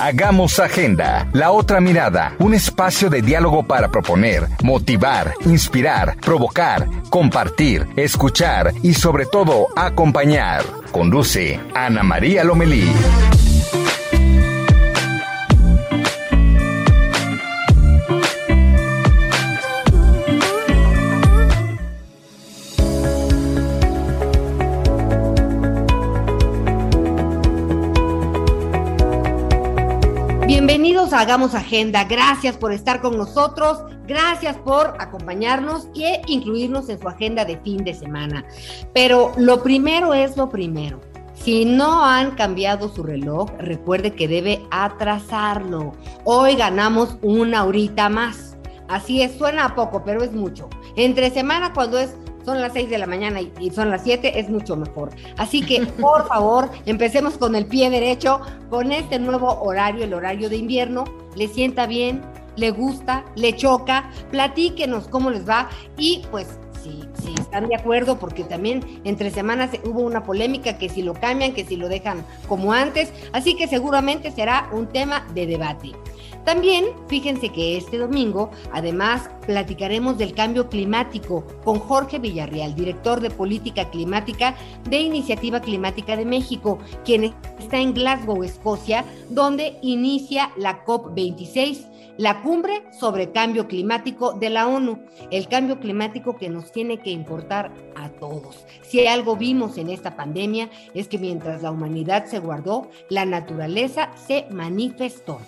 Hagamos Agenda, la otra mirada, un espacio de diálogo para proponer, motivar, inspirar, provocar, compartir, escuchar y sobre todo acompañar. Conduce Ana María Lomelí. Hagamos Agenda. Gracias por estar con nosotros. Gracias por acompañarnos e incluirnos en su agenda de fin de semana. Pero lo primero es lo primero. Si no han cambiado su reloj, recuerde que debe atrasarlo. Hoy ganamos una horita más. Así es, suena a poco, pero es mucho. Entre semana, cuando es son las 6 de la mañana y, son las 7, es mucho mejor. Así que, por favor, empecemos con el pie derecho, con este nuevo horario, el horario de invierno. ¿Le sienta bien? ¿Le gusta? ¿Le choca? Platíquenos cómo les va y pues si, si, están de acuerdo, porque también entre semanas hubo una polémica que si lo cambian, que si lo dejan como antes, así que seguramente será un tema de debate. También fíjense que este domingo, además, platicaremos del cambio climático con Jorge Villarreal, director de política climática de Iniciativa Climática de México, quien está en Glasgow, Escocia, donde inicia la COP26 la cumbre sobre cambio climático de la ONU, el cambio climático que nos tiene que importar a todos. Si algo vimos en esta pandemia es que mientras la humanidad se guardó, la naturaleza se manifestó.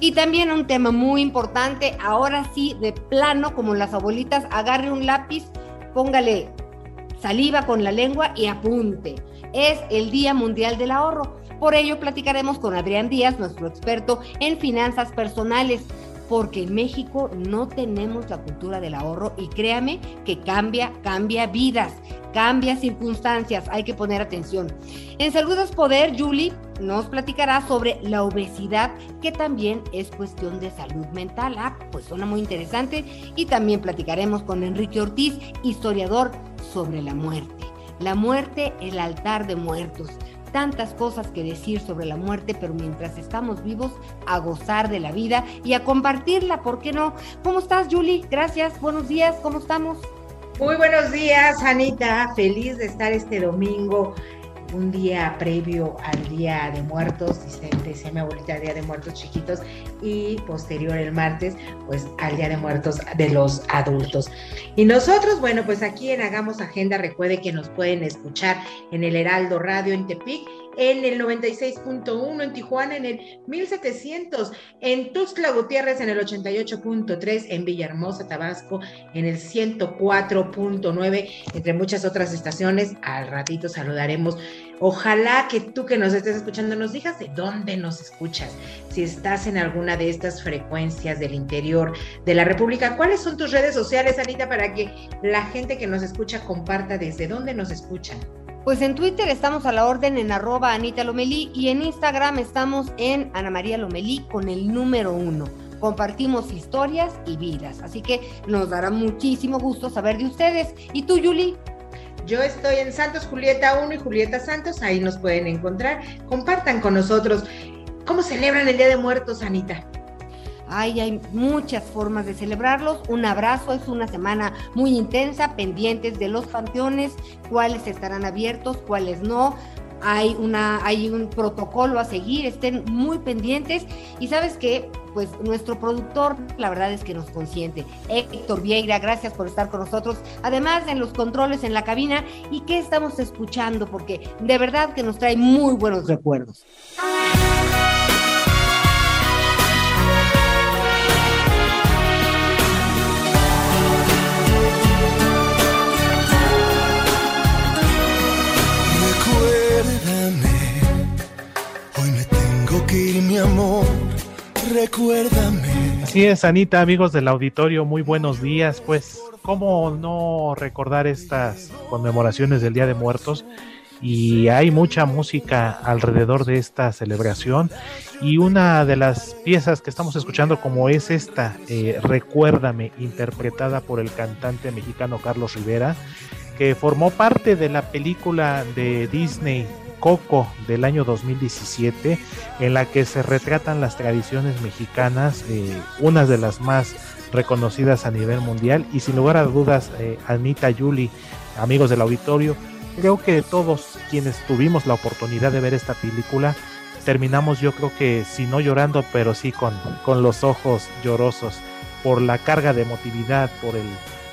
Y también un tema muy importante, ahora sí, de plano, como las abuelitas, agarre un lápiz, póngale saliva con la lengua y apunte. Es el Día Mundial del Ahorro. Por ello platicaremos con Adrián Díaz, nuestro experto en finanzas personales, porque en México no tenemos la cultura del ahorro y créame que cambia, cambia vidas, cambia circunstancias, hay que poner atención. En Salud es Poder, Julie nos platicará sobre la obesidad, que también es cuestión de salud mental. Ah, pues suena muy interesante. Y también platicaremos con Enrique Ortiz, historiador, sobre la muerte. La muerte, el altar de muertos tantas cosas que decir sobre la muerte, pero mientras estamos vivos, a gozar de la vida y a compartirla, ¿por qué no? ¿Cómo estás, Julie? Gracias, buenos días, ¿cómo estamos? Muy buenos días, Anita. Feliz de estar este domingo un día previo al Día de Muertos, dice, decía mi abuelita, Día de Muertos chiquitos, y posterior el martes, pues al Día de Muertos de los adultos. Y nosotros, bueno, pues aquí en Hagamos Agenda, recuerde que nos pueden escuchar en el Heraldo Radio en Tepic en el 96.1, en Tijuana en el 1700, en Tuxtla Gutiérrez en el 88.3, en Villahermosa, Tabasco en el 104.9, entre muchas otras estaciones. Al ratito saludaremos. Ojalá que tú que nos estés escuchando nos digas de dónde nos escuchas. Si estás en alguna de estas frecuencias del interior de la República, ¿cuáles son tus redes sociales, Anita, para que la gente que nos escucha comparta desde dónde nos escuchan? Pues en Twitter estamos a la orden en arroba Anita Lomelí y en Instagram estamos en Ana María Lomelí con el número uno. Compartimos historias y vidas, así que nos dará muchísimo gusto saber de ustedes. ¿Y tú, Yuli? Yo estoy en Santos Julieta 1 y Julieta Santos, ahí nos pueden encontrar. Compartan con nosotros cómo celebran el Día de Muertos, Anita. Ay, hay muchas formas de celebrarlos. Un abrazo, es una semana muy intensa, pendientes de los panteones, cuáles estarán abiertos, cuáles no. Hay, una, hay un protocolo a seguir, estén muy pendientes. Y sabes que, pues nuestro productor, la verdad es que nos consiente. Héctor Vieira, gracias por estar con nosotros. Además, en los controles en la cabina. ¿Y qué estamos escuchando? Porque de verdad que nos trae muy buenos recuerdos. Recuérdame. Así es, Anita, amigos del auditorio, muy buenos días. Pues, ¿cómo no recordar estas conmemoraciones del Día de Muertos? Y hay mucha música alrededor de esta celebración. Y una de las piezas que estamos escuchando, como es esta, eh, Recuérdame, interpretada por el cantante mexicano Carlos Rivera, que formó parte de la película de Disney Coco del año 2017, en la que se retratan las tradiciones mexicanas, eh, unas de las más reconocidas a nivel mundial. Y sin lugar a dudas, eh, Anita, Yuli, amigos del auditorio, creo que todos quienes tuvimos la oportunidad de ver esta película, terminamos yo creo que si no llorando, pero sí con, con los ojos llorosos por la carga de emotividad, por el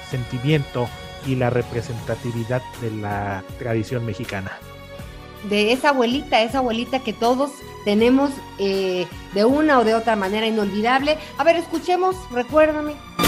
sentimiento y la representatividad de la tradición mexicana de esa abuelita, esa abuelita que todos tenemos eh, de una o de otra manera inolvidable. A ver, escuchemos, recuérdame. Recuérdame,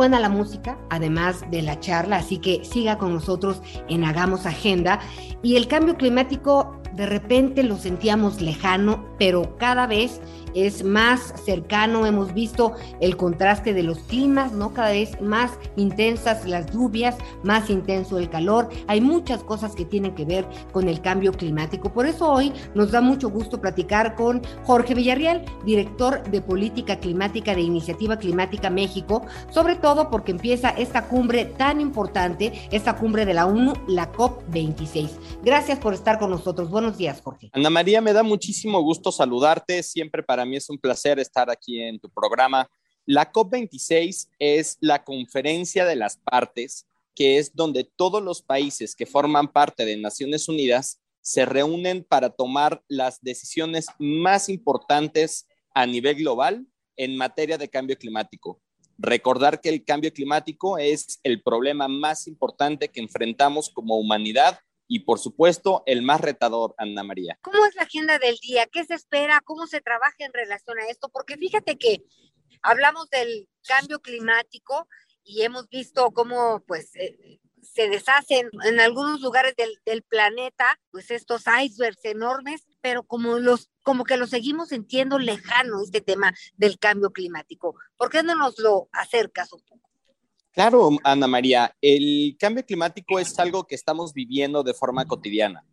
buena la música, además de la charla, así que siga con nosotros en Hagamos Agenda. Y el cambio climático de repente lo sentíamos lejano, pero cada vez es más cercano, hemos visto el contraste de los climas, ¿no? Cada vez más intensas las lluvias, más intenso el calor, hay muchas cosas que tienen que ver con el cambio climático. Por eso hoy nos da mucho gusto platicar con Jorge Villarreal, director de Política Climática de Iniciativa Climática México, sobre todo porque empieza esta cumbre tan importante, esta cumbre de la ONU, la COP26. Gracias por estar con nosotros. Buenos días, Jorge. Ana María, me da muchísimo gusto saludarte, siempre para para mí es un placer estar aquí en tu programa. La COP26 es la conferencia de las partes, que es donde todos los países que forman parte de Naciones Unidas se reúnen para tomar las decisiones más importantes a nivel global en materia de cambio climático. Recordar que el cambio climático es el problema más importante que enfrentamos como humanidad y por supuesto el más retador, Ana María. ¿Cómo es la agenda del día? ¿Qué se espera? ¿Cómo se trabaja en relación a esto? Porque fíjate que hablamos del cambio climático y hemos visto cómo pues eh, se deshacen en algunos lugares del, planeta pues estos icebergs enormes, pero como los como que lo seguimos sintiendo lejano este tema del cambio climático. ¿Por qué no nos lo acercas un poco? Claro, Ana María, el cambio climático es algo que estamos viviendo de forma cotidiana.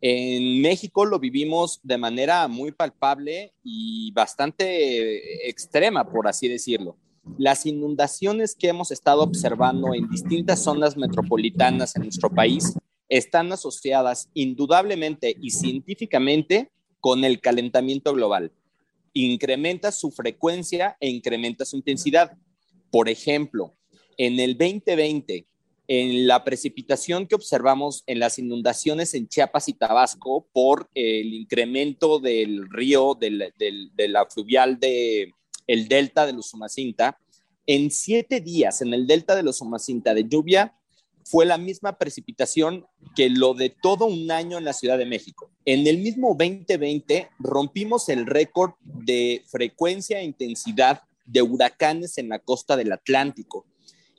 En México lo vivimos de manera muy palpable y bastante extrema, por así decirlo. Las inundaciones que hemos estado observando en distintas zonas metropolitanas en nuestro país están asociadas indudablemente y científicamente con el calentamiento global. Incrementa su frecuencia e incrementa su intensidad. Por ejemplo, en el 2020, en la precipitación que observamos en las inundaciones en Chiapas y Tabasco por el incremento del río, del, del, fluvial de el delta de los Usumacinta, en siete días en el delta de los Usumacinta de lluvia fue la misma precipitación que lo de todo un año en la Ciudad de México. En el mismo 2020 rompimos el récord de frecuencia e intensidad de huracanes en la costa del Atlántico.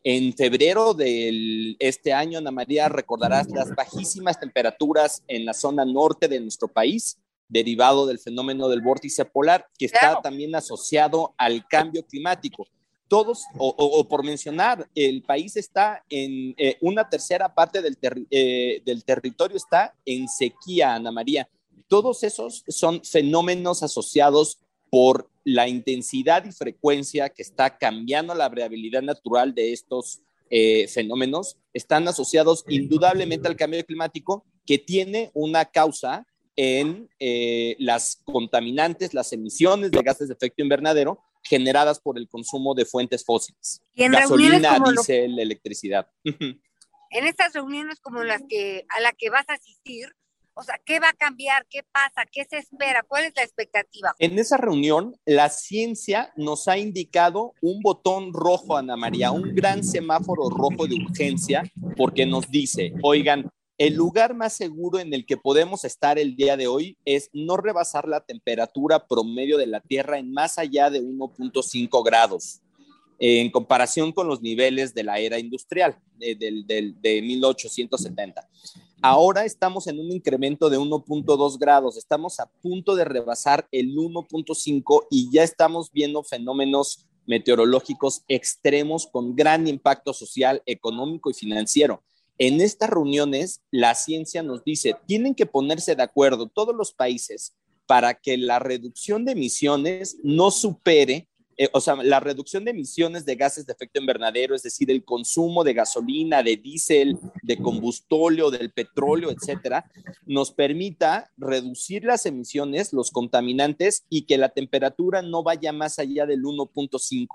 En febrero de este año, Ana María, recordarás las bajísimas temperaturas en la zona norte de nuestro país, derivado del fenómeno del vórtice polar, que está también asociado al cambio climático. Todos, o, por mencionar, el país está en eh, una tercera parte del, eh, del territorio está en sequía, Ana María. Todos esos son fenómenos asociados por la intensidad y frecuencia que está cambiando la variabilidad natural de estos eh, fenómenos, están asociados indudablemente al cambio climático que tiene una causa en eh, las contaminantes, las emisiones de gases de efecto invernadero generadas por el consumo de fuentes fósiles, gasolina, diésel, electricidad. En estas reuniones como las que a la que vas a asistir, O sea, ¿qué va a cambiar? ¿Qué pasa? ¿Qué se espera? ¿Cuál es la expectativa? En esa reunión, la ciencia nos ha indicado un botón rojo, Ana María, un gran semáforo rojo de urgencia, porque nos dice, oigan, el lugar más seguro en el que podemos estar el día de hoy es no rebasar la temperatura promedio de la Tierra en más allá de 1.5 grados en comparación con los niveles de la era industrial de, de, 1870. Ahora estamos en un incremento de 1.2 grados, estamos a punto de rebasar el 1.5 y ya estamos viendo fenómenos meteorológicos extremos con gran impacto social, económico y financiero. En estas reuniones, la ciencia nos dice, tienen que ponerse de acuerdo todos los países para que la reducción de emisiones no supere eh, o sea, la reducción de emisiones de gases de efecto invernadero, es decir, el consumo de gasolina, de diésel, de combustóleo, del petróleo, etcétera, nos permita reducir las emisiones, los contaminantes y que la temperatura no vaya más allá del 1.5.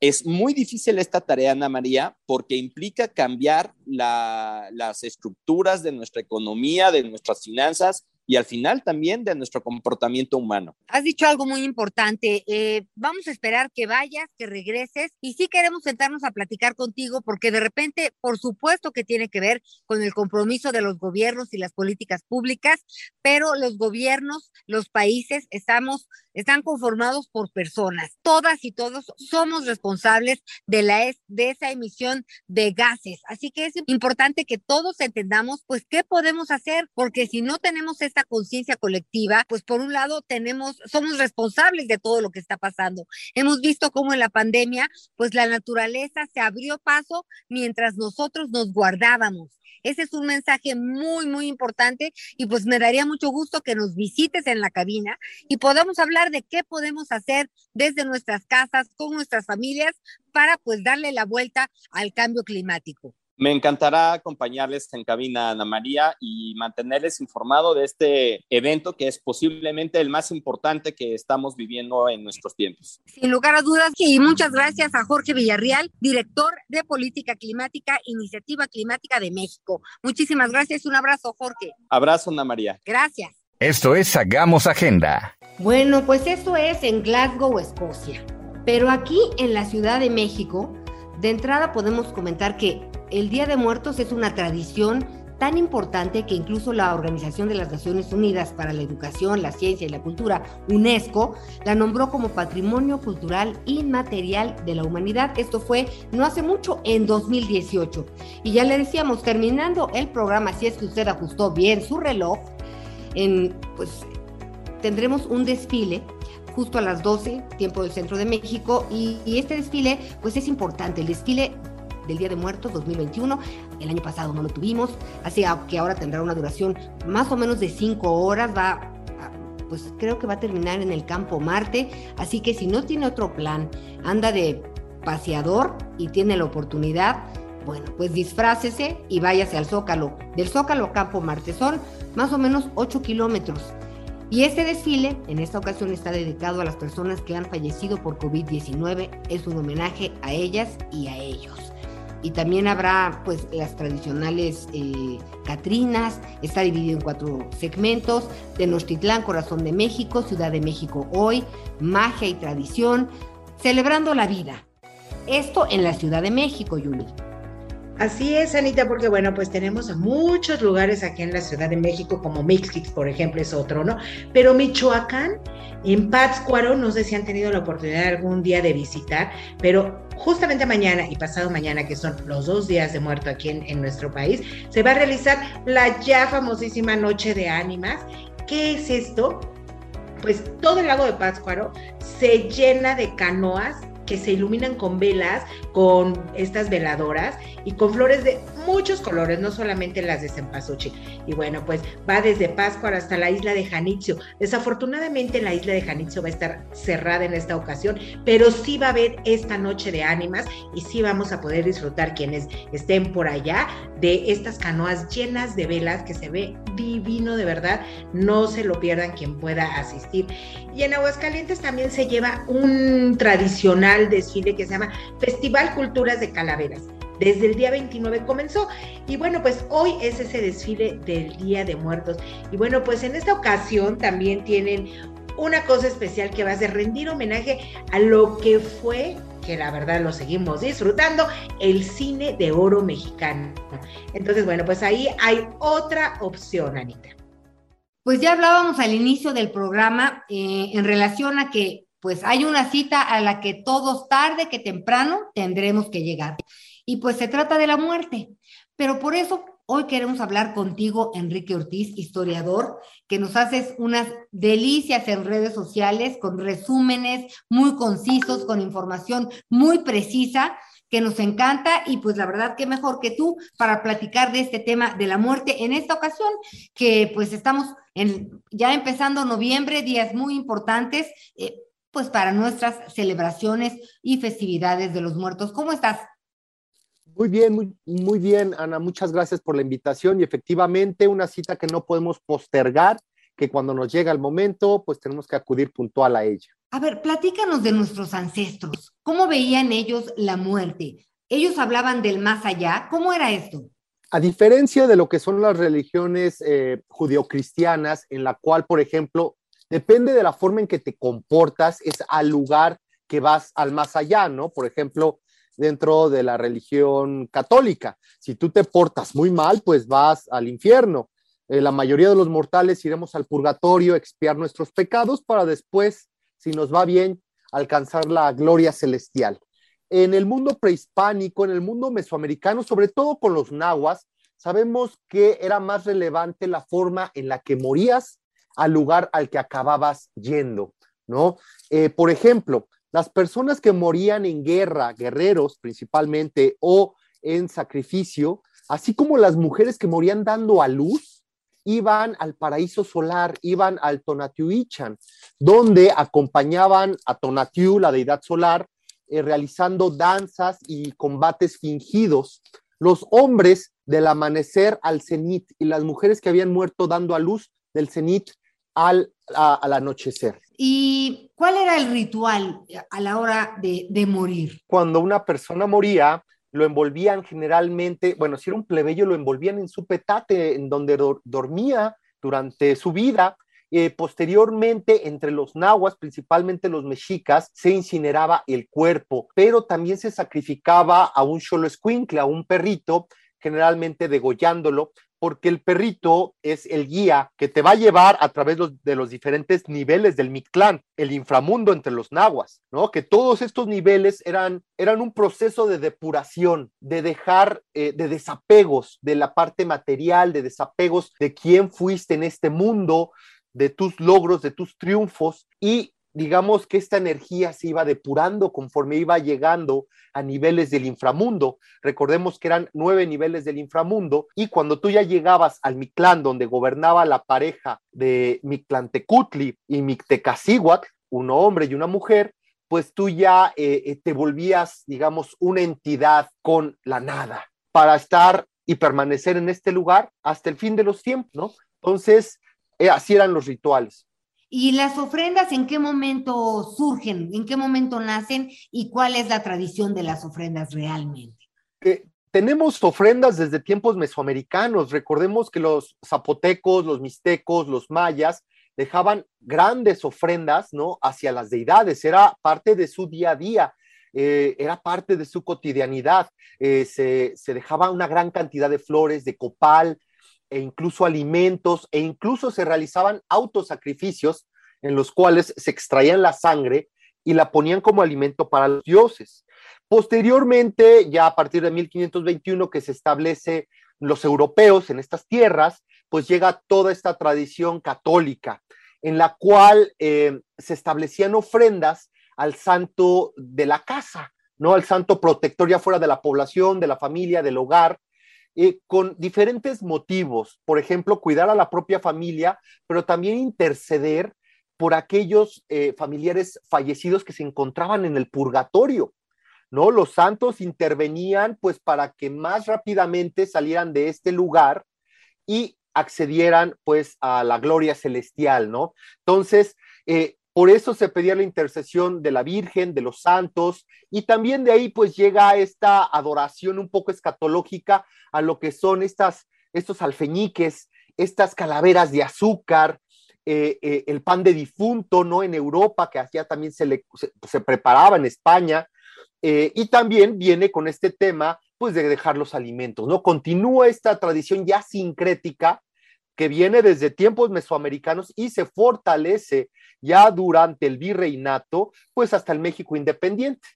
Es muy difícil esta tarea, Ana María, porque implica cambiar las estructuras de nuestra economía, de nuestras finanzas, y al final también de nuestro comportamiento humano. Has dicho algo muy importante. Eh, vamos a esperar que vayas, que regreses y sí queremos sentarnos a platicar contigo porque de repente, por supuesto que tiene que ver con el compromiso de los gobiernos y las políticas públicas, pero los gobiernos, los países, estamos están conformados por personas. Todas y todos somos responsables de, la, de esa emisión de gases. Así que es importante que todos entendamos, pues, qué podemos hacer, porque si no tenemos esta conciencia colectiva, pues, por un lado, tenemos, somos responsables de todo lo que está pasando. Hemos visto cómo en la pandemia, pues, la naturaleza se abrió paso mientras nosotros nos guardábamos. Ese es un mensaje muy, muy importante y pues me daría mucho gusto que nos visites en la cabina y podamos hablar de qué podemos hacer desde nuestras casas, con nuestras familias, para pues darle la vuelta al cambio climático. Me encantará acompañarles en cabina, Ana María, y mantenerles informado de este evento que es posiblemente el más importante que estamos viviendo en nuestros tiempos. Sin lugar a dudas, y muchas gracias a Jorge Villarreal, director de Política Climática, Iniciativa Climática de México. Muchísimas gracias, un abrazo, Jorge. Abrazo, Ana María. Gracias. Esto es Hagamos Agenda. Bueno, pues esto es en Glasgow, Escocia. Pero aquí en la Ciudad de México, de entrada podemos comentar que el Día de Muertos es una tradición tan importante que incluso la Organización de las Naciones Unidas para la Educación, la Ciencia y la Cultura, UNESCO, la nombró como Patrimonio Cultural Inmaterial de la Humanidad. Esto fue no hace mucho, en 2018. Y ya le decíamos, terminando el programa, si es que usted ajustó bien su reloj, en, pues tendremos un desfile justo a las 12, tiempo del centro de México, y, y este desfile pues es importante, el desfile del Día de Muertos 2021. El año pasado no lo tuvimos, así que ahora tendrá una duración más o menos de cinco horas. Va, pues creo que va a terminar en el campo Marte. Así que si no tiene otro plan, anda de paseador y tiene la oportunidad, bueno, pues disfrácese y váyase al Zócalo. Del Zócalo a Campo Marte son más o menos 8 kilómetros. Y este desfile, en esta ocasión, está dedicado a las personas que han fallecido por COVID-19. Es un homenaje a ellas y a ellos y también habrá pues las tradicionales eh, Catrinas, está dividido en cuatro segmentos, Tenochtitlán, Corazón de México, Ciudad de México hoy, Magia y Tradición, celebrando la vida. Esto en la Ciudad de México, Yuli. Así es, Anita, porque bueno, pues tenemos muchos lugares aquí en la Ciudad de México, como Mixquix, por ejemplo, es otro, ¿no? Pero Michoacán, en Pátzcuaro, no sé si han tenido la oportunidad algún día de visitar, pero justamente mañana y pasado mañana, que son los dos días de muerto aquí en, en nuestro país, se va a realizar la ya famosísima Noche de Ánimas. ¿Qué es esto? Pues todo el lago de Pátzcuaro se llena de canoas que se iluminan con velas, con estas veladoras y con flores de muchos colores, no solamente las de cempasúchil. Y bueno, pues va desde Pascua hasta la isla de Janitzio. Desafortunadamente la isla de Janitzio va a estar cerrada en esta ocasión, pero sí va a haber esta noche de ánimas y sí vamos a poder disfrutar quienes estén por allá de estas canoas llenas de velas que se ve divino de verdad. No se lo pierdan quien pueda asistir. Y en Aguascalientes también se lleva un tradicional desfile que se llama Festival Culturas de Calaveras. Desde el día 29 comenzó. Y bueno, pues hoy es ese desfile del Día de Muertos. Y bueno, pues en esta ocasión también tienen una cosa especial que va a ser rendir homenaje a lo que fue que la verdad lo seguimos disfrutando, el cine de oro mexicano. Entonces, bueno, pues ahí hay otra opción, Anita. Pues ya hablábamos al inicio del programa eh, en relación a que pues hay una cita a la que todos tarde que temprano tendremos que llegar. Y pues se trata de la muerte. Pero por eso hoy queremos hablar contigo, Enrique Ortiz, historiador, que nos haces unas delicias en redes sociales con resúmenes muy concisos, con información muy precisa que nos encanta y pues la verdad que mejor que tú para platicar de este tema de la muerte en esta ocasión que pues estamos en, ya empezando noviembre, días muy importantes. Eh, pues para nuestras celebraciones y festividades de los muertos. ¿Cómo estás? Muy bien, muy, muy bien, Ana. Muchas gracias por la invitación y efectivamente una cita que no podemos postergar, que cuando nos llega el momento, pues tenemos que acudir puntual a ella. A ver, platícanos de nuestros ancestros. ¿Cómo veían ellos la muerte? ¿Ellos hablaban del más allá? ¿Cómo era esto? A diferencia de lo que son las religiones eh, judeocristianas, en la cual, por ejemplo, depende de la forma en que te comportas, es al lugar que vas al más allá, ¿no? Por ejemplo, dentro de la religión católica, si tú te portas muy mal, pues vas al infierno. Eh, la mayoría de los mortales iremos al purgatorio, expiar nuestros pecados para después, si nos va bien, alcanzar la gloria celestial. En el mundo prehispánico, en el mundo mesoamericano, sobre todo con los nahuas, sabemos que era más relevante la forma en la que morías al lugar al que acababas yendo, ¿no? Eh, por ejemplo, las personas que morían en guerra, guerreros principalmente, o en sacrificio, así como las mujeres que morían dando a luz, iban al paraíso solar, iban al Tonatiuh-Ichan, donde acompañaban a Tonatiuh, la deidad solar, eh, realizando danzas y combates fingidos. Los hombres del amanecer al cenit y las mujeres que habían muerto dando a luz del cenit al, anochecer. ¿Y cuál era el ritual a la hora de, morir? Cuando una persona moría, lo envolvían generalmente, bueno, si era un plebeyo, lo envolvían en su petate, en donde dormía durante su vida. Eh, posteriormente, entre los nahuas, principalmente los mexicas, se incineraba el cuerpo, pero también se sacrificaba a un escuincle, a un perrito, generalmente degollándolo, porque el perrito es el guía que te va a llevar a través de los diferentes niveles del Mictlán, el inframundo entre los nahuas, ¿no? Que todos estos niveles eran, eran un proceso de depuración, de dejar, eh, de desapegos de la parte material, de desapegos de quién fuiste en este mundo, de tus logros, de tus triunfos y digamos que esta energía se iba depurando conforme iba llegando a niveles del inframundo. Recordemos que eran nueve niveles del inframundo y cuando tú ya llegabas al Mictlán, donde gobernaba la pareja de Mictlantecutli y Mictecacihuatl, un hombre y una mujer, pues tú ya eh, eh, te volvías, digamos, una entidad con la nada para estar y permanecer en este lugar hasta el fin de los tiempos, ¿no? Entonces, eh, así eran los rituales. ¿Y las ofrendas en qué momento surgen? ¿En qué momento nacen? ¿Y cuál es la tradición de las ofrendas realmente? Eh, tenemos ofrendas desde tiempos mesoamericanos. Recordemos que los zapotecos, los mixtecos, los mayas dejaban grandes ofrendas, ¿no? Hacia las deidades. Era parte de su día a día. Eh, era parte de su cotidianidad. Eh, se, se dejaba una gran cantidad de flores, de copal, e incluso alimentos e incluso se realizaban autosacrificios en los cuales se extraían la sangre y la ponían como alimento para los dioses. Posteriormente, ya a partir de 1521 que se establece los europeos en estas tierras, pues llega toda esta tradición católica en la cual eh, se establecían ofrendas al santo de la casa, ¿no? Al santo protector ya fuera de la población, de la familia, del hogar, eh, con diferentes motivos. Por ejemplo, cuidar a la propia familia, pero también interceder por aquellos eh, familiares fallecidos que se encontraban en el purgatorio. ¿no? Los santos intervenían pues para que más rápidamente salieran de este lugar y accedieran pues a la gloria celestial, ¿no? Entonces, eh, por eso se pedía la intercesión de la Virgen, de los santos, y también de ahí pues llega esta adoración un poco escatológica a lo que son estas, estos alfeñiques, estas calaveras de azúcar, eh, eh, el pan de difunto, ¿no? En Europa, que hacía también se, le, se, preparaba en España, eh, y también viene con este tema, pues, de dejar los alimentos, ¿no? Continúa esta tradición ya sincrética que viene desde tiempos mesoamericanos y se fortalece ya durante el virreinato, pues hasta el México independiente,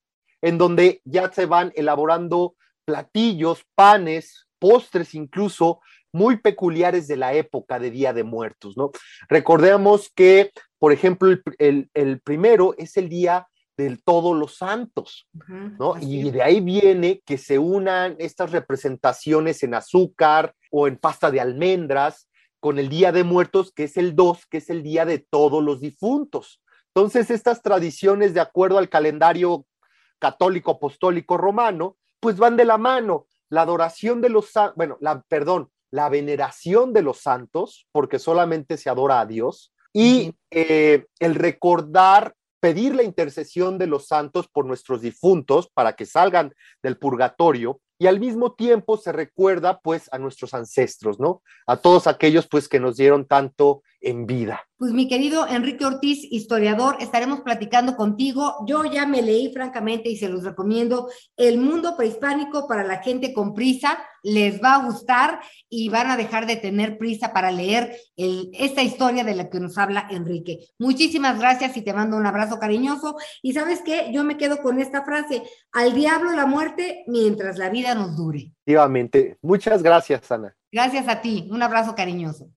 en donde ya se van elaborando platillos, panes, postres incluso muy peculiares de la época de Día de Muertos, ¿no? Recordemos que, por ejemplo, el, primero es el Día del Todos los Santos, ¿no? Y de ahí viene que se unan estas representaciones en azúcar o en pasta de almendras con el Día de Muertos, que es el 2, que es el Día de Todos los Difuntos. Entonces, estas tradiciones, de acuerdo al calendario católico apostólico romano, pues van de la mano. La adoración de los, bueno, la, perdón, la veneración de los santos, porque solamente se adora a Dios, y eh, el recordar, pedir la intercesión de los santos por nuestros difuntos para que salgan del purgatorio, y al mismo tiempo se recuerda pues a nuestros ancestros, ¿no? A todos aquellos pues que nos dieron tanto en vida. Pues mi querido Enrique Ortiz, historiador, estaremos platicando contigo. Yo ya me leí francamente y se los recomiendo El mundo prehispánico para la gente con prisa. Les va a gustar y van a dejar de tener prisa para leer esta historia de la que nos habla Enrique. Muchísimas gracias y te mando un abrazo cariñoso. Y sabes qué, yo me quedo con esta frase, al diablo la muerte mientras la vida nos dure. Efectivamente. Muchas gracias, Ana. Gracias a ti. Un abrazo cariñoso.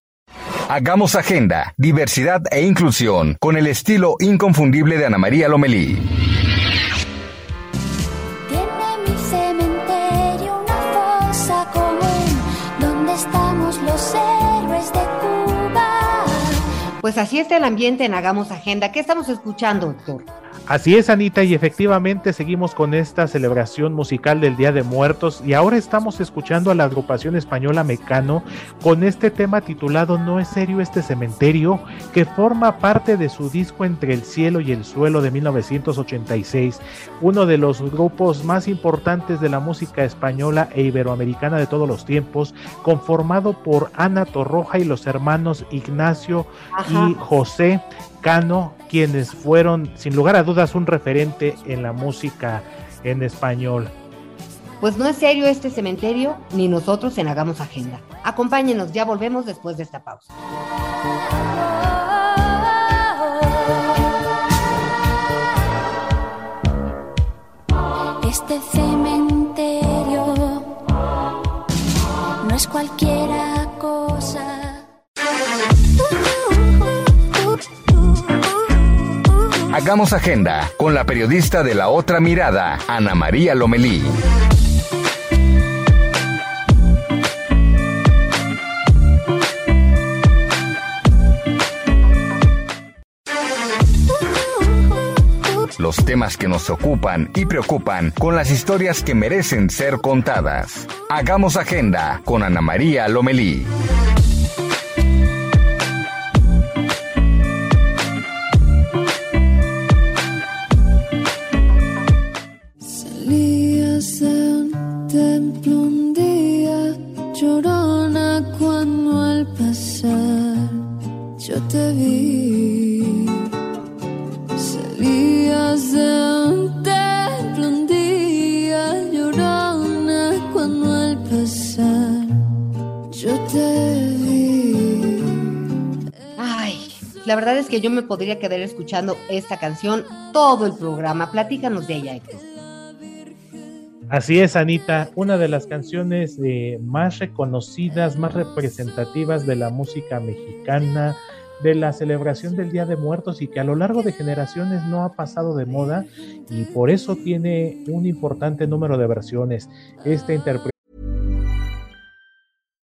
Hagamos agenda, diversidad e inclusión con el estilo inconfundible de Ana María Lomelí. Tiene mi cementerio una fosa común donde estamos los héroes de Cuba. Pues así está el ambiente en Hagamos Agenda. ¿Qué estamos escuchando, doctor? Así es, Anita, y efectivamente seguimos con esta celebración musical del Día de Muertos y ahora estamos escuchando a la agrupación española Mecano con este tema titulado No es serio este cementerio, que forma parte de su disco Entre el cielo y el suelo de 1986, uno de los grupos más importantes de la música española e iberoamericana de todos los tiempos, conformado por Ana Torroja y los hermanos Ignacio y José Cano, quienes fueron sin lugar a dudas un referente en la música en español. Pues no es serio este cementerio, ni nosotros en Hagamos Agenda. Acompáñenos, ya volvemos después de esta pausa. Este cementerio no es cualquiera Hagamos agenda con la periodista de la otra mirada, Ana María Lomelí. Los temas que nos ocupan y preocupan con las historias que merecen ser contadas. Hagamos agenda con Ana María Lomelí. Que yo me podría quedar escuchando esta canción todo el programa. Platícanos de ella, Héctor. Así es, Anita, una de las canciones eh, más reconocidas, más representativas de la música mexicana, de la celebración del Día de Muertos y que a lo largo de generaciones no ha pasado de moda y por eso tiene un importante número de versiones. Esta interpretación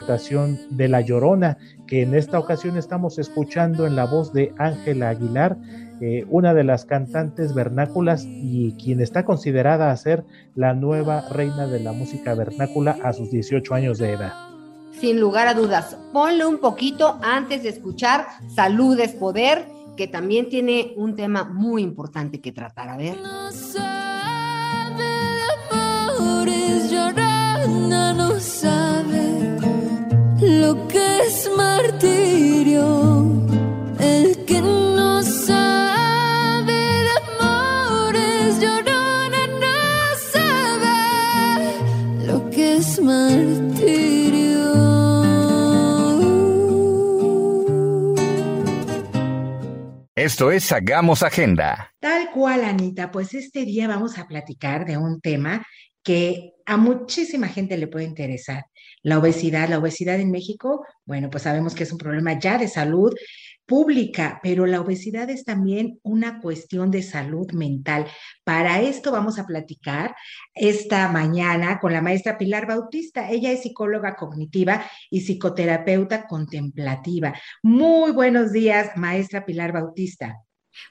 Interpretación de La Llorona, que en esta ocasión estamos escuchando en la voz de Ángela Aguilar, eh, una de las cantantes vernáculas y quien está considerada a ser la nueva reina de la música vernácula a sus 18 años de edad. Sin lugar a dudas, ponle un poquito antes de escuchar Salud es Poder, que también tiene un tema muy importante que tratar. A ver. No sabe de amores, llorona no sabe lo que es martirio. El que no sabe de amores, llorona no sabe lo que es martirio. Esto es Hagamos Agenda. Tal cual, Anita, pues este día vamos a platicar de un tema que a muchísima gente le puede interesar. La obesidad, la obesidad en México, bueno, pues sabemos que es un problema ya de salud pública, pero la obesidad es también una cuestión de salud mental. Para esto vamos a platicar esta mañana con la maestra Pilar Bautista. Ella es psicóloga cognitiva y psicoterapeuta contemplativa. Muy buenos días, maestra Pilar Bautista.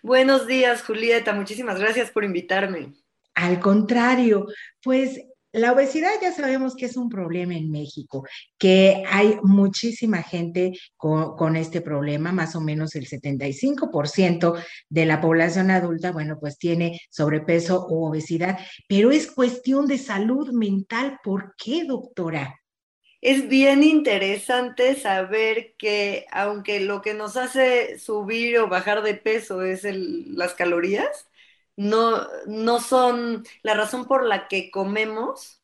Buenos días, Julieta. Muchísimas gracias por invitarme. Al contrario, pues la obesidad ya sabemos que es un problema en México, que hay muchísima gente con, este problema, más o menos el 75% de la población adulta, bueno, pues tiene sobrepeso o obesidad, pero es cuestión de salud mental. ¿Por qué, doctora? Es bien interesante saber que aunque lo que nos hace subir o bajar de peso es el, las calorías, no, no son la razón por la que comemos,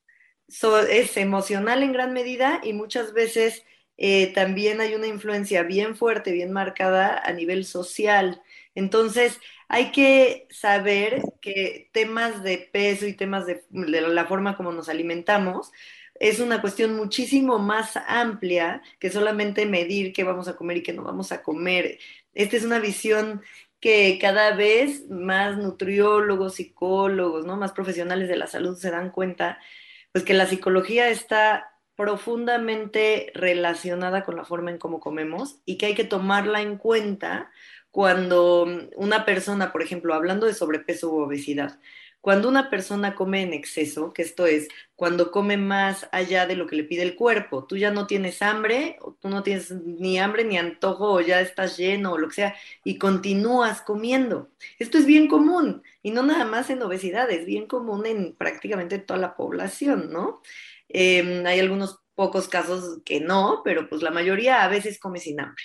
so, es emocional en gran medida y muchas veces eh, también hay una influencia bien fuerte, bien marcada a nivel social. Entonces, hay que saber que temas de peso y temas de, de la forma como nos alimentamos es una cuestión muchísimo más amplia que solamente medir qué vamos a comer y qué no vamos a comer. Esta es una visión que cada vez más nutriólogos, psicólogos, ¿no? más profesionales de la salud se dan cuenta, pues que la psicología está profundamente relacionada con la forma en cómo comemos y que hay que tomarla en cuenta cuando una persona, por ejemplo, hablando de sobrepeso u obesidad, cuando una persona come en exceso, que esto es, cuando come más allá de lo que le pide el cuerpo, tú ya no tienes hambre, tú no tienes ni hambre ni antojo, o ya estás lleno, o lo que sea, y continúas comiendo. Esto es bien común, y no nada más en obesidad, es bien común en prácticamente toda la población, ¿no? Eh, hay algunos pocos casos que no, pero pues la mayoría a veces come sin hambre.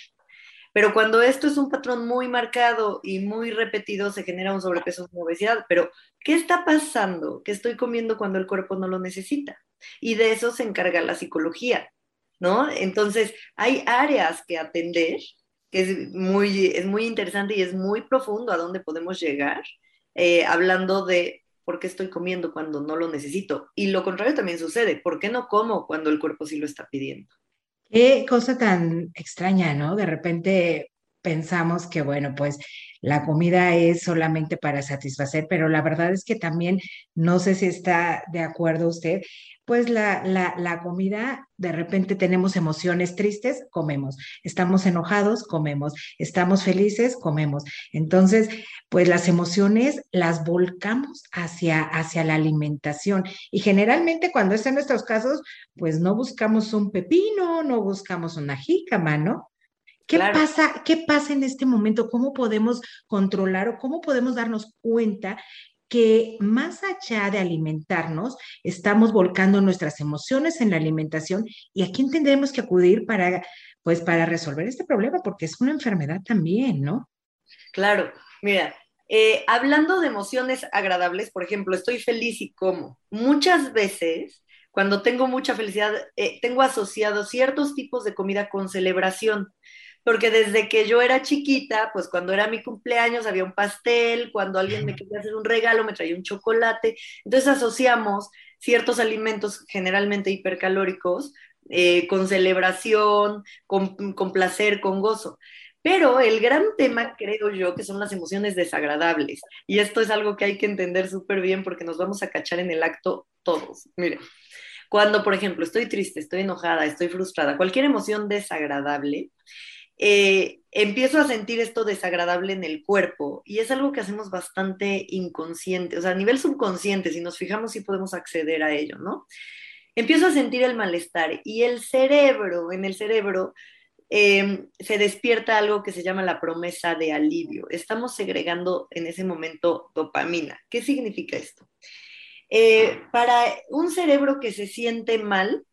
Pero cuando esto es un patrón muy marcado y muy repetido, se genera un sobrepeso o obesidad. Pero, ¿qué está pasando? ¿Qué estoy comiendo cuando el cuerpo no lo necesita? Y de eso se encarga la psicología, ¿no? Entonces, hay áreas que atender, que es muy, es muy interesante y es muy profundo a dónde podemos llegar, eh, hablando de por qué estoy comiendo cuando no lo necesito. Y lo contrario también sucede, ¿por qué no como cuando el cuerpo sí lo está pidiendo? Qué cosa tan extraña, ¿no? De repente pensamos que, bueno, pues la comida es solamente para satisfacer, pero la verdad es que también, no sé si está de acuerdo usted, pues la, la, la comida, de repente tenemos emociones tristes, comemos, estamos enojados, comemos, estamos felices, comemos. Entonces, pues las emociones las volcamos hacia, hacia la alimentación. Y generalmente cuando es en nuestros casos, pues no buscamos un pepino, no buscamos una jícama, ¿no? ¿Qué claro. pasa? ¿Qué pasa en este momento? ¿Cómo podemos controlar o cómo podemos darnos cuenta que más allá de alimentarnos, estamos volcando nuestras emociones en la alimentación y a quién tendremos que acudir para, pues, para resolver este problema, porque es una enfermedad también, ¿no? Claro, mira, eh, hablando de emociones agradables, por ejemplo, estoy feliz y como. Muchas veces, cuando tengo mucha felicidad, eh, tengo asociados ciertos tipos de comida con celebración. Porque desde que yo era chiquita, pues cuando era mi cumpleaños había un pastel, cuando alguien me quería hacer un regalo me traía un chocolate, entonces asociamos ciertos alimentos generalmente hipercalóricos eh, con celebración, con, con placer, con gozo. Pero el gran tema, creo yo, que son las emociones desagradables. Y esto es algo que hay que entender súper bien porque nos vamos a cachar en el acto todos. Mire, cuando, por ejemplo, estoy triste, estoy enojada, estoy frustrada, cualquier emoción desagradable, eh, empiezo a sentir esto desagradable en el cuerpo y es algo que hacemos bastante inconsciente, o sea, a nivel subconsciente, si nos fijamos sí podemos acceder a ello, ¿no? Empiezo a sentir el malestar y el cerebro, en el cerebro eh, se despierta algo que se llama la promesa de alivio. Estamos segregando en ese momento dopamina. ¿Qué significa esto? Eh, para un cerebro que se siente mal,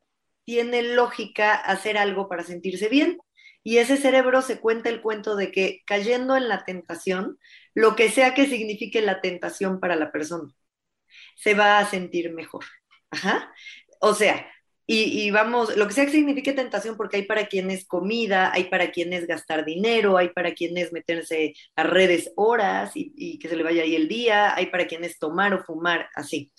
tiene lógica hacer algo para sentirse bien. Y ese cerebro se cuenta el cuento de que cayendo en la tentación, lo que sea que signifique la tentación para la persona, se va a sentir mejor. Ajá. O sea, y, vamos, lo que sea que signifique tentación, porque hay para quienes comida, hay para quienes gastar dinero, hay para quienes meterse a redes horas y, y que se le vaya ahí el día, hay para quienes tomar o fumar, así.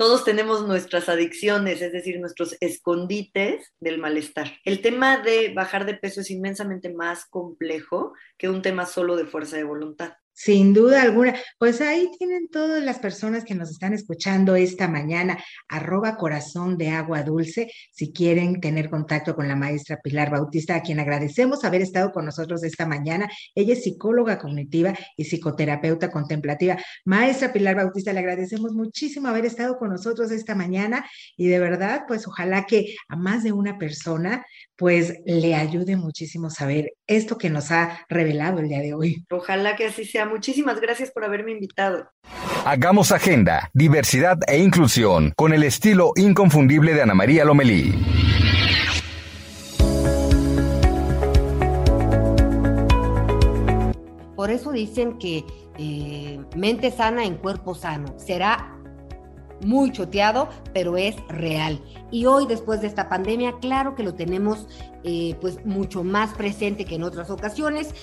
Todos tenemos nuestras adicciones, es decir, nuestros escondites del malestar. El tema de bajar de peso es inmensamente más complejo que un tema solo de fuerza de voluntad. Sin duda alguna. Pues ahí tienen todas las personas que nos están escuchando esta mañana, arroba corazón de agua dulce, si quieren tener contacto con la maestra Pilar Bautista, a quien agradecemos haber estado con nosotros esta mañana. Ella es psicóloga cognitiva y psicoterapeuta contemplativa. Maestra Pilar Bautista, le agradecemos muchísimo haber estado con nosotros esta mañana y de verdad, pues ojalá que a más de una persona pues le ayude muchísimo saber esto que nos ha revelado el día de hoy. Ojalá que así sea. Muchísimas gracias por haberme invitado. Hagamos agenda, diversidad e inclusión con el estilo inconfundible de Ana María Lomelí. Por eso dicen que eh, mente sana en cuerpo sano. Será muy choteado, pero es real. Y hoy, después de esta pandemia, claro que lo tenemos eh, pues mucho más presente que en otras ocasiones.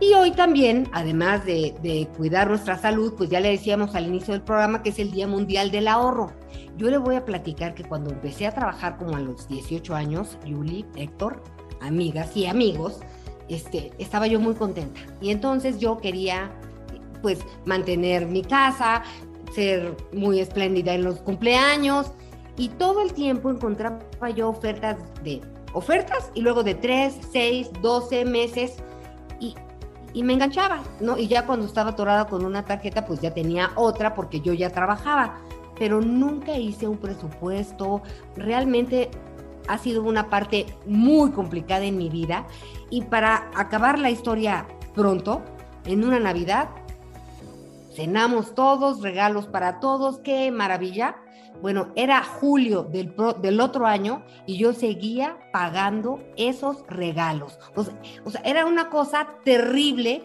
Y hoy también, además de, cuidar nuestra salud, pues ya le decíamos al inicio del programa que es el Día Mundial del Ahorro. Yo le voy a platicar que cuando empecé a trabajar como a los 18 años, Yuli, Héctor, amigas y amigos, este, estaba yo muy contenta. Y entonces yo quería pues mantener mi casa, ser muy espléndida en los cumpleaños y todo el tiempo encontraba yo ofertas de ofertas y luego de 3, 6, 12 meses y me enganchaba, ¿no? Y ya cuando estaba atorada con una tarjeta, pues ya tenía otra porque yo ya trabajaba, pero nunca hice un presupuesto, realmente ha sido una parte muy complicada en mi vida y para acabar la historia pronto, en una Navidad, cenamos todos, regalos para todos, qué maravilla. Bueno, era julio del, otro año y yo seguía pagando esos regalos. O sea, o sea, era una cosa terrible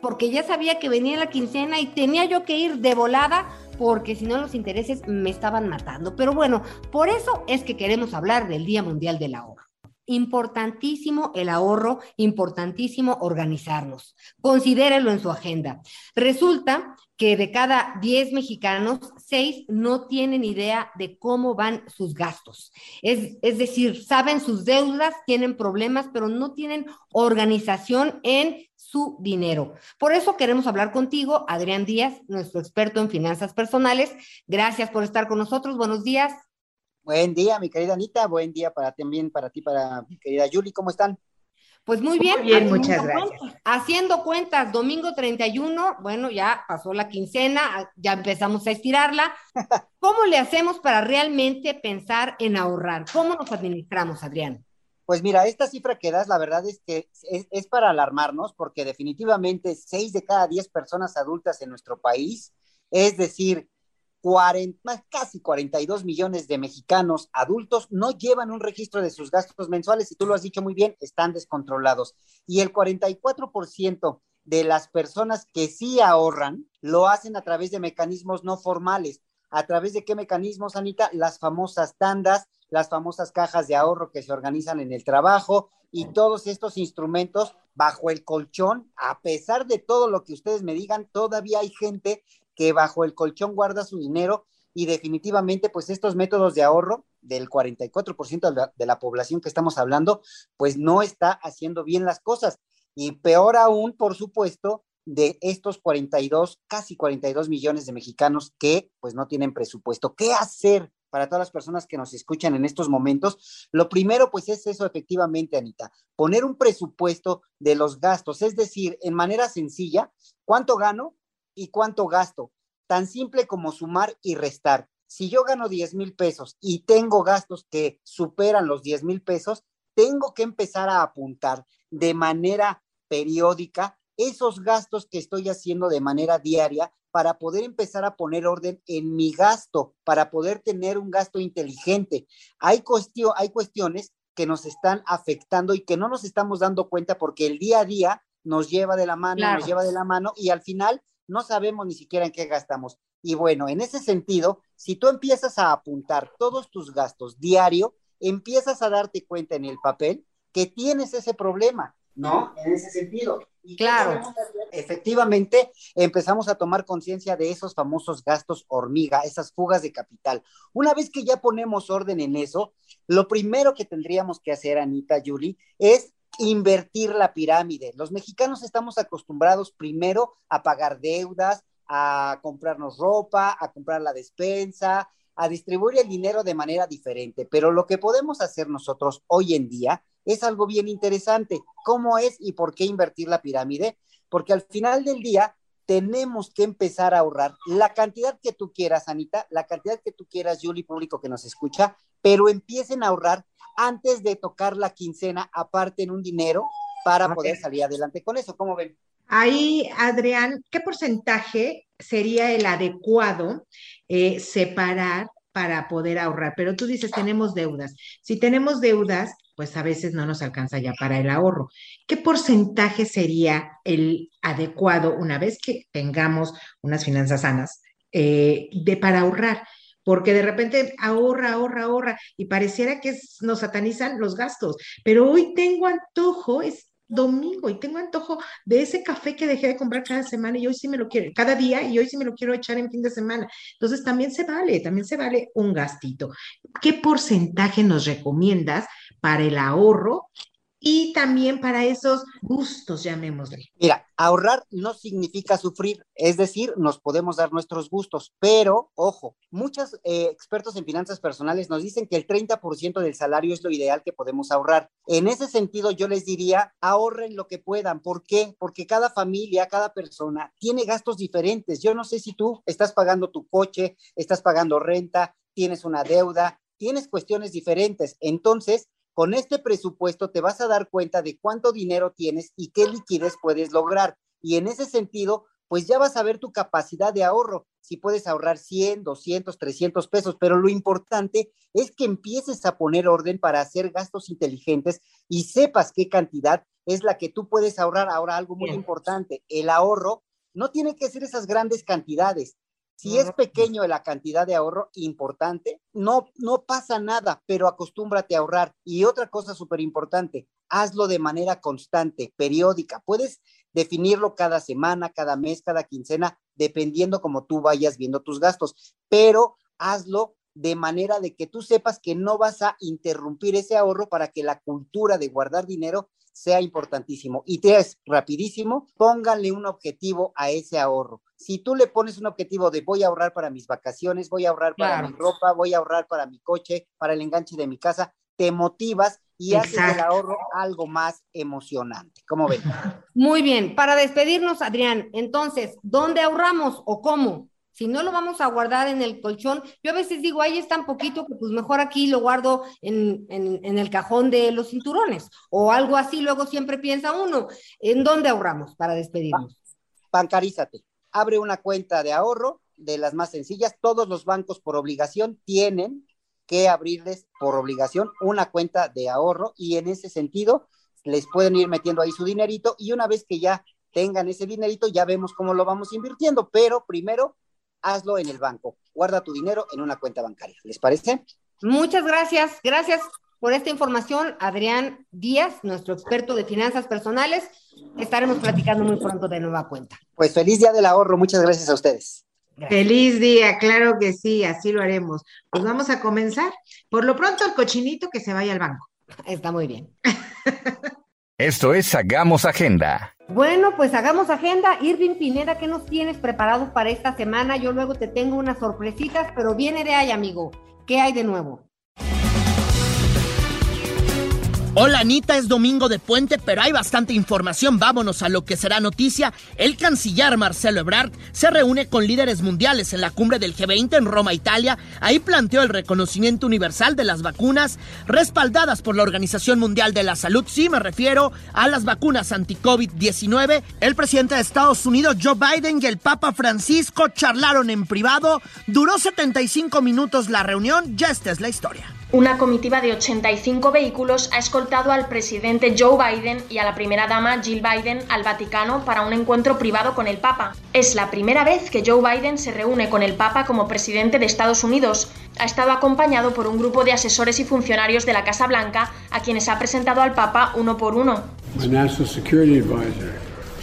porque ya sabía que venía la quincena y tenía yo que ir de volada porque si no los intereses me estaban matando. Pero bueno, por eso es que queremos hablar del Día Mundial del Ahorro. Importantísimo el ahorro, importantísimo organizarnos. Considérelo en su agenda. Resulta que de cada 10 mexicanos, 6 no tienen idea de cómo van sus gastos. Es, es, decir, saben sus deudas, tienen problemas, pero no tienen organización en su dinero. Por eso queremos hablar contigo, Adrián Díaz, nuestro experto en finanzas personales. Gracias por estar con nosotros. Buenos días. Buen día, mi querida Anita. Buen día para también para ti, para mi querida Yuli. ¿Cómo están? Pues muy bien. Muy bien, muchas gracias. Cuentas, haciendo cuentas, domingo 31, bueno, ya pasó la quincena, ya empezamos a estirarla. ¿Cómo le hacemos para realmente pensar en ahorrar? ¿Cómo nos administramos, Adrián? Pues mira, esta cifra que das, la verdad es que es, es para alarmarnos, porque definitivamente 6 de cada 10 personas adultas en nuestro país, es decir, 40, casi 42 millones de mexicanos adultos no llevan un registro de sus gastos mensuales y tú lo has dicho muy bien, están descontrolados. Y el 44% de las personas que sí ahorran lo hacen a través de mecanismos no formales. ¿A través de qué mecanismos, Anita? Las famosas tandas las famosas cajas de ahorro que se organizan en el trabajo y todos estos instrumentos bajo el colchón, a pesar de todo lo que ustedes me digan, todavía hay gente que bajo el colchón guarda su dinero y definitivamente pues estos métodos de ahorro del 44% de la, población que estamos hablando, pues no está haciendo bien las cosas. Y peor aún, por supuesto, de estos 42, casi 42 millones de mexicanos que pues no tienen presupuesto. ¿Qué hacer para todas las personas que nos escuchan en estos momentos? Lo primero pues es eso efectivamente, Anita, poner un presupuesto de los gastos, es decir, en manera sencilla, ¿cuánto gano y cuánto gasto? Tan simple como sumar y restar. Si yo gano 10 mil pesos y tengo gastos que superan los 10 mil pesos, tengo que empezar a apuntar de manera periódica esos gastos que estoy haciendo de manera diaria para poder empezar a poner orden en mi gasto, para poder tener un gasto inteligente. Hay, cuestión, hay cuestiones que nos están afectando y que no nos estamos dando cuenta porque el día a día nos lleva de la mano, Claro. nos lleva de la mano y al final no sabemos ni siquiera en qué gastamos. Y bueno, en ese sentido, si tú empiezas a apuntar todos tus gastos diario, empiezas a darte cuenta en el papel que tienes ese problema, ¿no? En ese sentido. ¿Y Claro. Efectivamente, empezamos a tomar conciencia de esos famosos gastos hormiga, esas fugas de capital. Una vez que ya ponemos orden en eso, lo primero que tendríamos que hacer, Anita, Yuli, es invertir la pirámide. Los mexicanos estamos acostumbrados primero a pagar deudas, a comprarnos ropa, a comprar la despensa, a distribuir el dinero de manera diferente. Pero lo que podemos hacer nosotros hoy en día es algo bien interesante. ¿Cómo es y por qué invertir la pirámide? Porque al final del día tenemos que empezar a ahorrar la cantidad que tú quieras, Anita, la cantidad que tú quieras, Yuli, público que nos escucha, pero empiecen a ahorrar antes de tocar la quincena, aparte en un dinero para poder salir adelante con eso. ¿Cómo ven? Ahí, Adrián, ¿qué porcentaje sería el adecuado eh, separar para poder ahorrar? Pero tú dices, tenemos deudas. Si tenemos deudas, pues a veces no nos alcanza ya para el ahorro. ¿Qué porcentaje sería el adecuado una vez que tengamos unas finanzas sanas eh, de para ahorrar? Porque de repente ahorra, ahorra, ahorra y pareciera que nos satanizan los gastos. Pero hoy tengo antojo, es domingo y tengo antojo de ese café que dejé de comprar cada semana y hoy sí me lo quiero, cada día y hoy sí me lo quiero echar en fin de semana. Entonces también se vale, también se vale un gastito. ¿Qué porcentaje nos recomiendas para el ahorro y también para esos gustos, llamémosle? Mira, ahorrar no significa sufrir, es decir, nos podemos dar nuestros gustos, pero ojo, muchos eh, expertos en finanzas personales nos dicen que el 30% del salario es lo ideal que podemos ahorrar. En ese sentido, yo les diría, ahorren lo que puedan. ¿Por qué? Porque cada familia, cada persona tiene gastos diferentes. Yo no sé si tú estás pagando tu coche, estás pagando renta, tienes una deuda, tienes cuestiones diferentes. Entonces, con este presupuesto te vas a dar cuenta de cuánto dinero tienes y qué liquidez puedes lograr. Y en ese sentido, pues ya vas a ver tu capacidad de ahorro, si puedes ahorrar 100, 200, 300 pesos, pero lo importante es que empieces a poner orden para hacer gastos inteligentes y sepas qué cantidad es la que tú puedes ahorrar. Ahora, algo muy Bien. importante, el ahorro no tiene que ser esas grandes cantidades. Si es pequeño la cantidad de ahorro importante, no, no pasa nada, pero acostúmbrate a ahorrar. Y otra cosa súper importante, hazlo de manera constante, periódica. Puedes definirlo cada semana, cada mes, cada quincena, dependiendo como tú vayas viendo tus gastos, pero hazlo de manera de que tú sepas que no vas a interrumpir ese ahorro para que la cultura de guardar dinero sea importantísimo. Y te es rapidísimo, pónganle un objetivo a ese ahorro. Si tú le pones un objetivo de voy a ahorrar para mis vacaciones, voy a ahorrar para Claro. mi ropa, voy a ahorrar para mi coche, para el enganche de mi casa, te motivas y haces Exacto. ahorro algo más emocionante. ¿Cómo ven? Muy bien, para despedirnos, Adrián, entonces, ¿dónde ahorramos o cómo? Si no lo vamos a guardar en el colchón, yo a veces digo, ahí es tan poquito que pues mejor aquí lo guardo en, en- en el cajón de los cinturones o algo así, luego siempre piensa uno, ¿en dónde ahorramos para despedirnos? bancarízate. Abre una cuenta de ahorro de las más sencillas. Todos los bancos por obligación tienen que abrirles por obligación una cuenta de ahorro y en ese sentido les pueden ir metiendo ahí su dinerito y una vez que ya tengan ese dinerito ya vemos cómo lo vamos invirtiendo, pero primero hazlo en el banco. Guarda tu dinero en una cuenta bancaria. ¿Les parece? Muchas gracias, gracias por esta información, Adrián Díaz, nuestro experto de finanzas personales. Estaremos platicando muy pronto de nueva cuenta. Pues feliz día del ahorro, muchas gracias a ustedes. Feliz día, claro que sí, así lo haremos. Pues vamos a comenzar. Por lo pronto, el cochinito que se vaya al banco. Está muy bien. Esto es Hagamos Agenda. Bueno, pues hagamos agenda. Irving Pineda, ¿qué nos tienes preparado para esta semana? Yo luego te tengo unas sorpresitas, pero viene de ahí, amigo. ¿Qué hay de nuevo? Hola Anita, es domingo de puente, pero hay bastante información. Vámonos a lo que será noticia. El canciller Marcelo Ebrard se reúne con líderes mundiales en la cumbre del G20 en Roma, Italia. Ahí planteó el reconocimiento universal de las vacunas respaldadas por la Organización Mundial de la Salud. Sí, me refiero a las vacunas anti-COVID-19. El presidente de Estados Unidos, Joe Biden, y el Papa Francisco charlaron en privado. Duró 75 minutos la reunión. Ya esta es la historia. Una comitiva de 85 vehículos ha escoltado al presidente Joe Biden y a la primera dama Jill Biden al Vaticano para un encuentro privado con el Papa. Es la primera vez que Joe Biden se reúne con el Papa como presidente de Estados Unidos. Ha estado acompañado por un grupo de asesores y funcionarios de la Casa Blanca a quienes ha presentado al Papa uno por uno.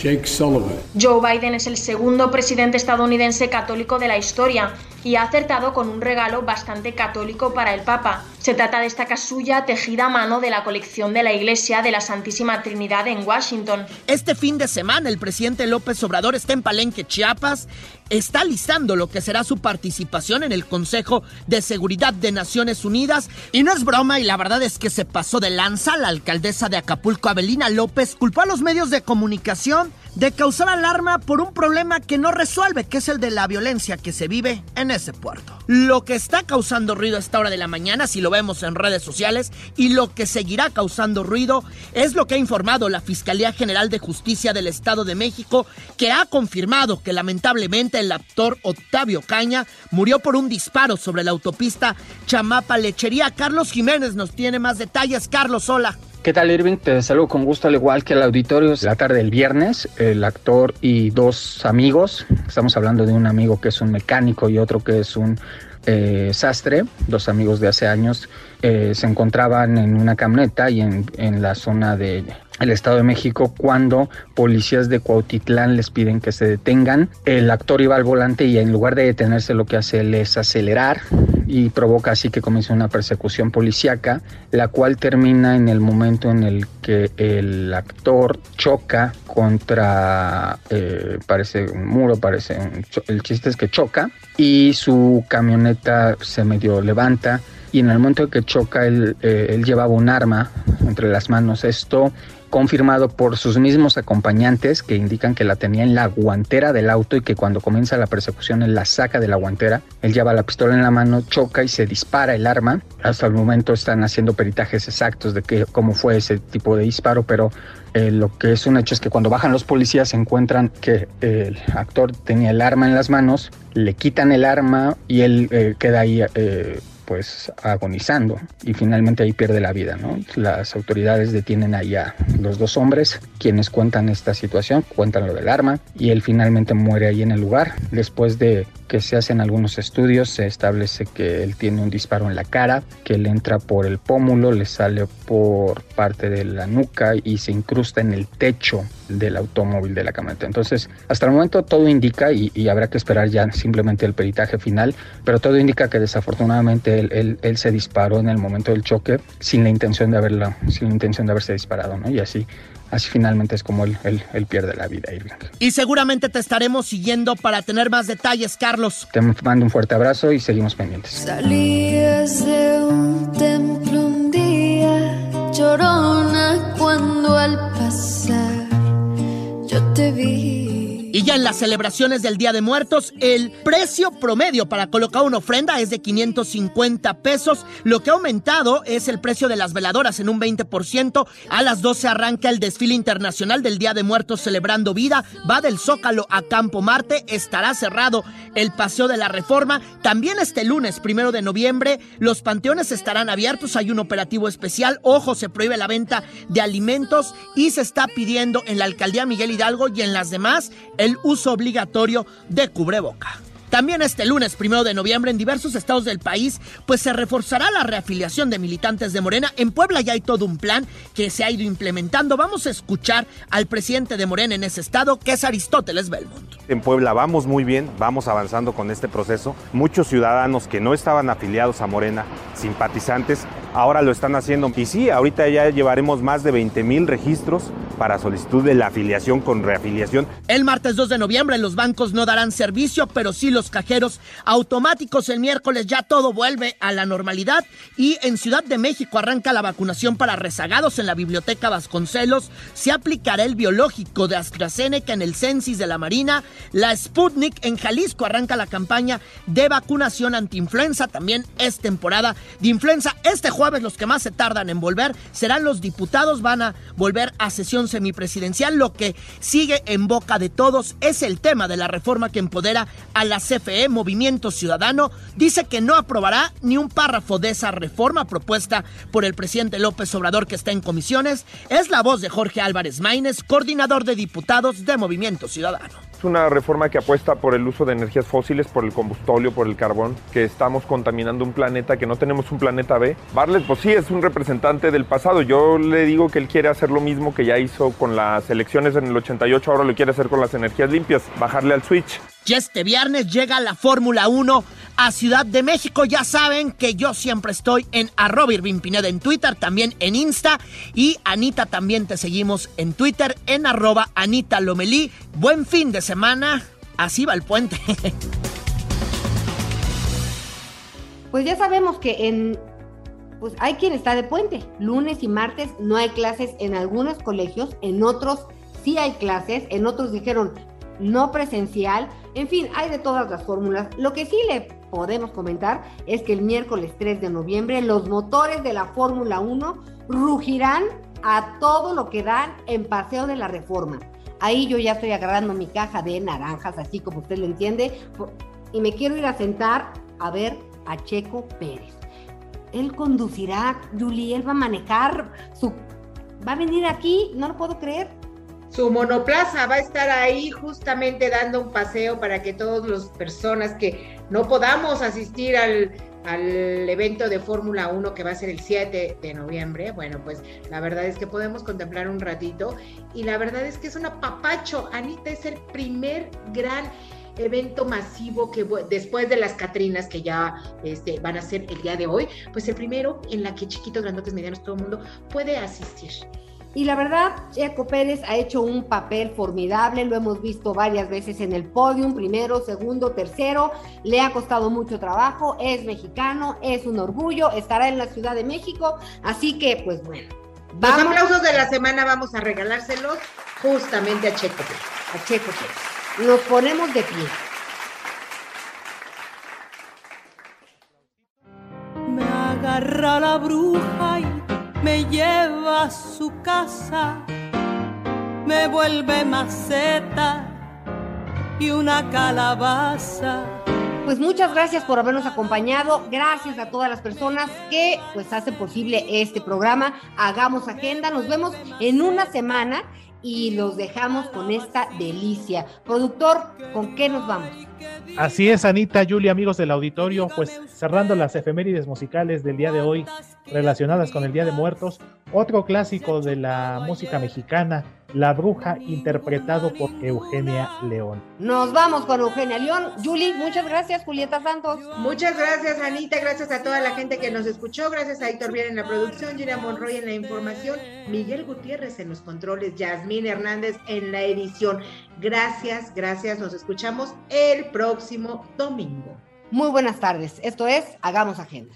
Jake Sullivan. Joe Biden es el segundo presidente estadounidense católico de la historia y ha acertado con un regalo bastante católico para el Papa. Se trata de esta casulla tejida a mano de la colección de la Iglesia de la Santísima Trinidad en Washington. Este fin de semana el presidente López Obrador está en Palenque, Chiapas. Está listando lo que será su participación en el Consejo de Seguridad de Naciones Unidas. Y no es broma, y la verdad es que se pasó de lanza. La alcaldesa de Acapulco, Abelina López, culpó a los medios de comunicación de causar alarma por un problema que no resuelve, que es el de la violencia que se vive en ese puerto. Lo que está causando ruido a esta hora de la mañana, si lo vemos en redes sociales, y lo que seguirá causando ruido es lo que ha informado la Fiscalía General de Justicia del Estado de México, que ha confirmado que lamentablemente el actor Octavio Caña murió por un disparo sobre la autopista Chamapa Lechería. Carlos Jiménez nos tiene más detalles. Carlos, hola. ¿Qué tal, Irving? Te saludo con gusto, al igual que el auditorio. La tarde del viernes, el actor y dos amigos, estamos hablando de un amigo que es un mecánico y otro que es un eh, sastre, dos amigos de hace años, eh, se encontraban en una camioneta y en, en la zona de el Estado de México cuando policías de Cuautitlán les piden que se detengan. El actor iba al volante y en lugar de detenerse lo que hace es acelerar y provoca así que comienza una persecución policíaca, la cual termina en el momento en el que el actor choca contra, eh, parece un muro, parece un el chiste es que choca y su camioneta se medio levanta y en el momento en que choca él, eh, él llevaba un arma entre las manos. Esto confirmado por sus mismos acompañantes que indican que la tenía en la guantera del auto y que cuando comienza la persecución él la saca de la guantera, él lleva la pistola en la mano, choca y se dispara el arma. Hasta el momento están haciendo peritajes exactos de que, cómo fue ese tipo de disparo, pero eh, lo que es un hecho es que cuando bajan los policías se encuentran que el actor tenía el arma en las manos, le quitan el arma y él eh, queda ahí eh, pues agonizando y finalmente ahí pierde la vida, ¿no? Las autoridades detienen ahí a los dos hombres quienes cuentan esta situación, cuentan lo del arma y él finalmente muere ahí en el lugar. Después de que se hacen algunos estudios se establece que él tiene un disparo en la cara, que le entra por el pómulo, le sale por parte de la nuca y se incrusta en el techo del automóvil de la camioneta. Entonces, hasta el momento todo indica, y, habrá que esperar ya simplemente el peritaje final, pero todo indica que desafortunadamente él, él, él, se disparó en el momento del choque sin la intención de haberla, sin la intención de haberse disparado, ¿no? Y así así finalmente es como él, él, él, pierde la vida, Irving. Y seguramente te estaremos siguiendo para tener más detalles, Carlos. Te mando un fuerte abrazo y seguimos pendientes. Salías de un templo un día, llorona, cuando al pasar yo te vi. Y ya en las celebraciones del Día de Muertos, el precio promedio para colocar una ofrenda es de 550 pesos. Lo que ha aumentado es el precio de las veladoras en un 20%. A las 12 arranca el desfile internacional del Día de Muertos celebrando vida. Va del Zócalo a Campo Marte. Estará cerrado el Paseo de la Reforma. También este lunes, primero de noviembre, los panteones estarán abiertos. Hay un operativo especial. Ojo, se prohíbe la venta de alimentos y se está pidiendo en la alcaldía Miguel Hidalgo y en las demás el uso obligatorio de cubreboca. También este lunes, primero de noviembre, en diversos estados del país, pues se reforzará la reafiliación de militantes de Morena. En Puebla ya hay todo un plan que se ha ido implementando. Vamos a escuchar al presidente de Morena en ese estado, que es Aristóteles Belmont. En Puebla vamos muy bien, vamos avanzando con este proceso. Muchos ciudadanos que no estaban afiliados a Morena, simpatizantes, ahora lo están haciendo. Y sí, ahorita ya llevaremos más de 20 mil registros para solicitud de la afiliación con reafiliación. El martes 2 de noviembre los bancos no darán servicio, pero sí los cajeros automáticos. El miércoles ya todo vuelve a la normalidad y en Ciudad de México arranca la vacunación para rezagados en la Biblioteca Vasconcelos. Se aplicará el biológico de AstraZeneca en el Censis de la Marina. La Sputnik en Jalisco arranca la campaña de vacunación antiinfluenza. También es temporada de influenza. Este jueves los que más se tardan en volver serán los diputados. Van a volver a sesión semipresidencial. Lo que sigue en boca de todos es el tema de la reforma que empodera a la CFE, Movimiento Ciudadano. Dice que no aprobará ni un párrafo de esa reforma propuesta por el presidente López Obrador que está en comisiones. Es la voz de Jorge Álvarez Maínez, coordinador de diputados de Movimiento Ciudadano. Es una reforma que apuesta por el uso de energías fósiles, por el combustóleo, por el carbón, que estamos contaminando un planeta, que no tenemos un planeta B. Pues sí, es un representante del pasado. Yo le digo que él quiere hacer lo mismo que ya hizo con las elecciones en el 88, ahora lo quiere hacer con las energías limpias, bajarle al switch. Y este viernes llega la Fórmula 1 a Ciudad de México. Ya saben que yo siempre estoy en arroba Irving Pineda en Twitter, también en Insta. Y Anita también te seguimos en Twitter en arroba Anita Lomelí. Buen fin de semana. Así va el puente. Pues ya sabemos que en pues hay quien está de puente. Lunes y martes no hay clases en algunos colegios, en otros sí hay clases, en otros dijeron no presencial. En fin, hay de todas las fórmulas. Lo que sí le podemos comentar es que el miércoles 3 de noviembre los motores de la Fórmula 1 rugirán a todo lo que dan en Paseo de la Reforma. Ahí yo ya estoy agarrando mi caja de naranjas, así como usted lo entiende, y me quiero ir a sentar a ver a Checo Pérez. Él conducirá, Julie, él va a manejar su... Va a venir aquí, no lo puedo creer. Su monoplaza va a estar ahí justamente dando un paseo para que todas las personas que no podamos asistir al, al evento de Fórmula 1 que va a ser el 7 de noviembre, bueno, pues la verdad es que podemos contemplar un ratito y la verdad es que es un apapacho. Anita es el primer gran evento masivo que después de las Catrinas que ya este, van a ser el día de hoy, pues el primero en la que chiquitos, grandotes, medianos, todo el mundo puede asistir. Y la verdad, Checo Pérez ha hecho un papel formidable, lo hemos visto varias veces en el podium, primero, segundo, tercero, le ha costado mucho trabajo, es mexicano, es un orgullo, estará en la Ciudad de México, así que pues bueno. Los aplausos de la semana vamos a regalárselos justamente a Checo Pérez. A Checo Pérez. Nos ponemos de pie. Me agarra la bruja y me lleva a su casa. Me vuelve maceta y una calabaza. Pues muchas gracias por habernos acompañado. Gracias a todas las personas que pues hacen posible este programa. Hagamos agenda. Nos vemos en una semana y los dejamos con esta delicia. Productor, ¿con qué nos vamos? Así es, Anita, Julia, amigos del auditorio, pues cerrando las efemérides musicales del día de hoy relacionadas con el Día de Muertos, otro clásico de la música mexicana, La Bruja, interpretado por Eugenia León. Nos vamos con Eugenia León. Julie, muchas gracias, Julieta Santos. Muchas gracias, Anita, gracias a toda la gente que nos escuchó, gracias a Héctor Viera en la producción, Gina Monroy en la información, Miguel Gutiérrez en los controles, Yasmín Hernández en la edición. Gracias, gracias, nos escuchamos el próximo domingo. Muy buenas tardes, esto es Hagamos Agenda.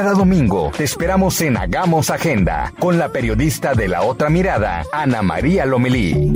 Cada domingo te esperamos en Hagamos Agenda con la periodista de la otra mirada, Ana María Lomelí.